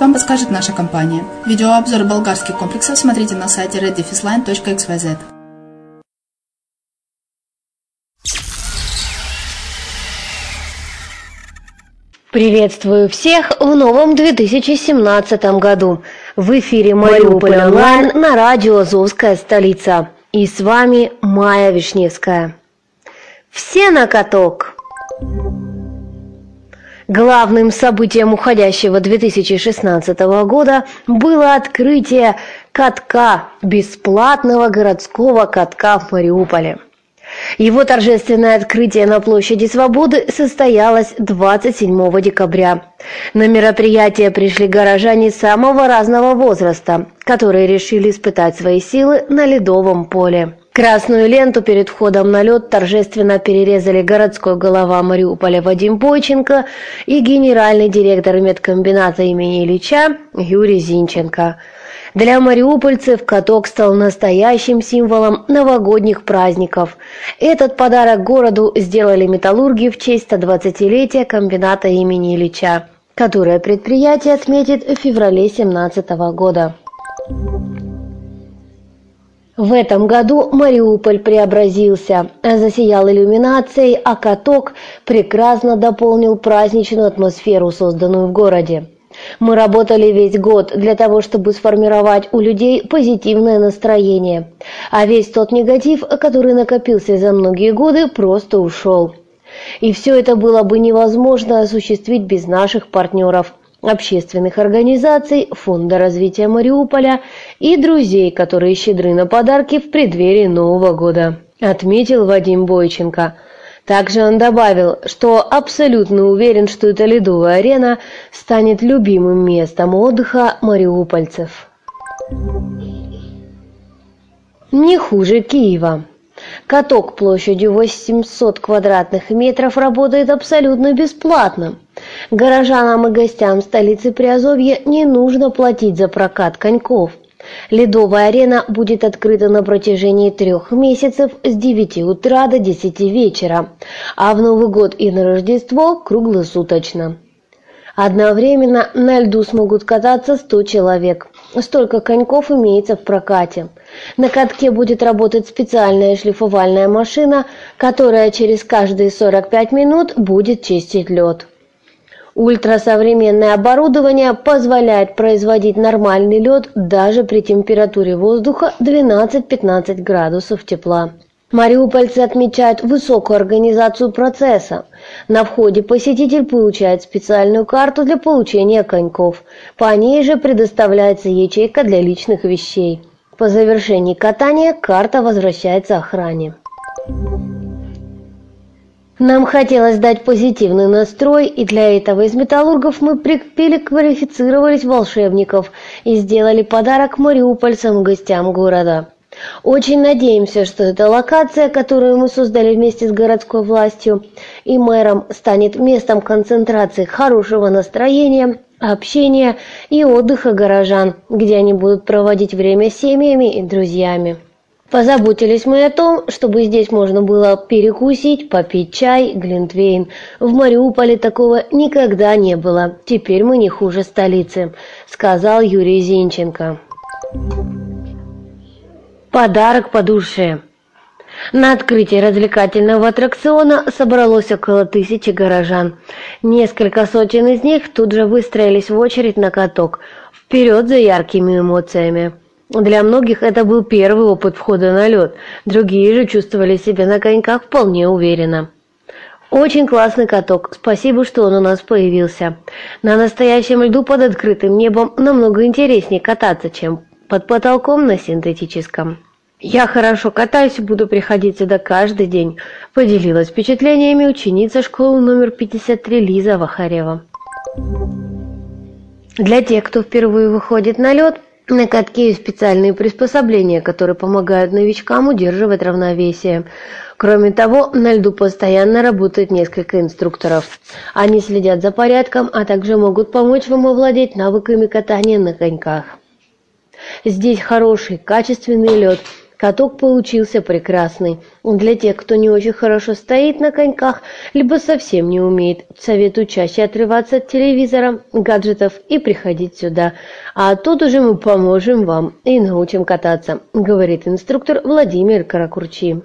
вам подскажет наша компания. Видеообзор болгарских комплексов смотрите на сайте reddefisline.xyz. Приветствую всех в новом 2017 году. В эфире Мариуполь онлайн на радио «Азовская столица». И с вами Майя Вишневская. Все на каток! Главным событием уходящего 2016 года было открытие катка, бесплатного городского катка в Мариуполе. Его торжественное открытие на площади Свободы состоялось 27 декабря. На мероприятие пришли горожане самого разного возраста, которые решили испытать свои силы на ледовом поле. Красную ленту перед входом на лед торжественно перерезали городской голова Мариуполя Вадим Бойченко и генеральный директор медкомбината имени Ильича Юрий Зинченко – для мариупольцев каток стал настоящим символом новогодних праздников. Этот подарок городу сделали металлурги в честь 120-летия комбината имени Ильича, которое предприятие отметит в феврале 2017 года. В этом году Мариуполь преобразился, засиял иллюминацией, а каток прекрасно дополнил праздничную атмосферу, созданную в городе. Мы работали весь год для того, чтобы сформировать у людей позитивное настроение, а весь тот негатив, который накопился за многие годы, просто ушел. И все это было бы невозможно осуществить без наших партнеров, общественных организаций, Фонда развития Мариуполя и друзей, которые щедры на подарки в преддверии Нового года, отметил Вадим Бойченко – также он добавил, что абсолютно уверен, что эта ледовая арена станет любимым местом отдыха мариупольцев. Не хуже Киева. Каток площадью 800 квадратных метров работает абсолютно бесплатно. Горожанам и гостям столицы Приазовья не нужно платить за прокат коньков – Ледовая арена будет открыта на протяжении трех месяцев с 9 утра до 10 вечера, а в Новый год и на Рождество круглосуточно. Одновременно на льду смогут кататься 100 человек. Столько коньков имеется в прокате. На катке будет работать специальная шлифовальная машина, которая через каждые 45 минут будет чистить лед. Ультрасовременное оборудование позволяет производить нормальный лед даже при температуре воздуха 12-15 градусов тепла. Мариупольцы отмечают высокую организацию процесса. На входе посетитель получает специальную карту для получения коньков. По ней же предоставляется ячейка для личных вещей. По завершении катания карта возвращается охране. Нам хотелось дать позитивный настрой, и для этого из металлургов мы переквалифицировались волшебников и сделали подарок мариупольцам гостям города. Очень надеемся, что эта локация, которую мы создали вместе с городской властью и мэром, станет местом концентрации хорошего настроения, общения и отдыха горожан, где они будут проводить время с семьями и друзьями. Позаботились мы о том, чтобы здесь можно было перекусить, попить чай, глинтвейн. В Мариуполе такого никогда не было. Теперь мы не хуже столицы, сказал Юрий Зинченко. Подарок по душе. На открытии развлекательного аттракциона собралось около тысячи горожан. Несколько сотен из них тут же выстроились в очередь на каток. Вперед за яркими эмоциями. Для многих это был первый опыт входа на лед, другие же чувствовали себя на коньках вполне уверенно. Очень классный каток, спасибо, что он у нас появился. На настоящем льду под открытым небом намного интереснее кататься, чем под потолком на синтетическом. Я хорошо катаюсь и буду приходить сюда каждый день, поделилась впечатлениями ученица школы номер 53 Лиза Вахарева. Для тех, кто впервые выходит на лед, на катке есть специальные приспособления, которые помогают новичкам удерживать равновесие. Кроме того, на льду постоянно работает несколько инструкторов. Они следят за порядком, а также могут помочь вам овладеть навыками катания на коньках. Здесь хороший, качественный лед – Каток получился прекрасный. Для тех, кто не очень хорошо стоит на коньках, либо совсем не умеет, советую чаще отрываться от телевизора, гаджетов и приходить сюда. А тут уже мы поможем вам и научим кататься, говорит инструктор Владимир Каракурчи.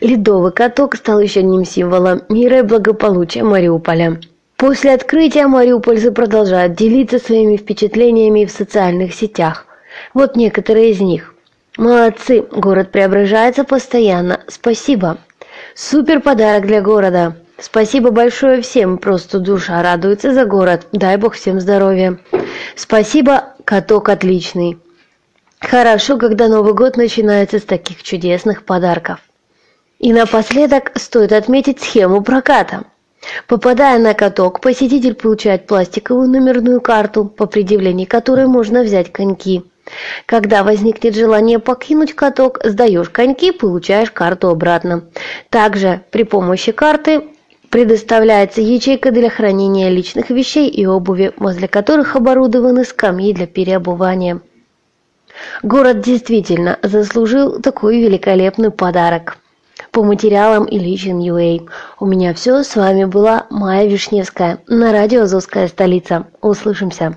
Ледовый каток стал еще одним символом мира и благополучия Мариуполя. После открытия мариупольцы продолжают делиться своими впечатлениями в социальных сетях. Вот некоторые из них. Молодцы, город преображается постоянно. Спасибо. Супер подарок для города. Спасибо большое всем, просто душа радуется за город. Дай бог всем здоровья. Спасибо, каток отличный. Хорошо, когда Новый год начинается с таких чудесных подарков. И напоследок стоит отметить схему проката. Попадая на каток, посетитель получает пластиковую номерную карту, по предъявлении которой можно взять коньки. Когда возникнет желание покинуть каток, сдаешь коньки, получаешь карту обратно. Также при помощи карты предоставляется ячейка для хранения личных вещей и обуви, возле которых оборудованы скамьи для переобувания. Город действительно заслужил такой великолепный подарок. По материалам Ильичин UA. У меня все. С вами была Майя Вишневская на радио «Азовская столица». Услышимся.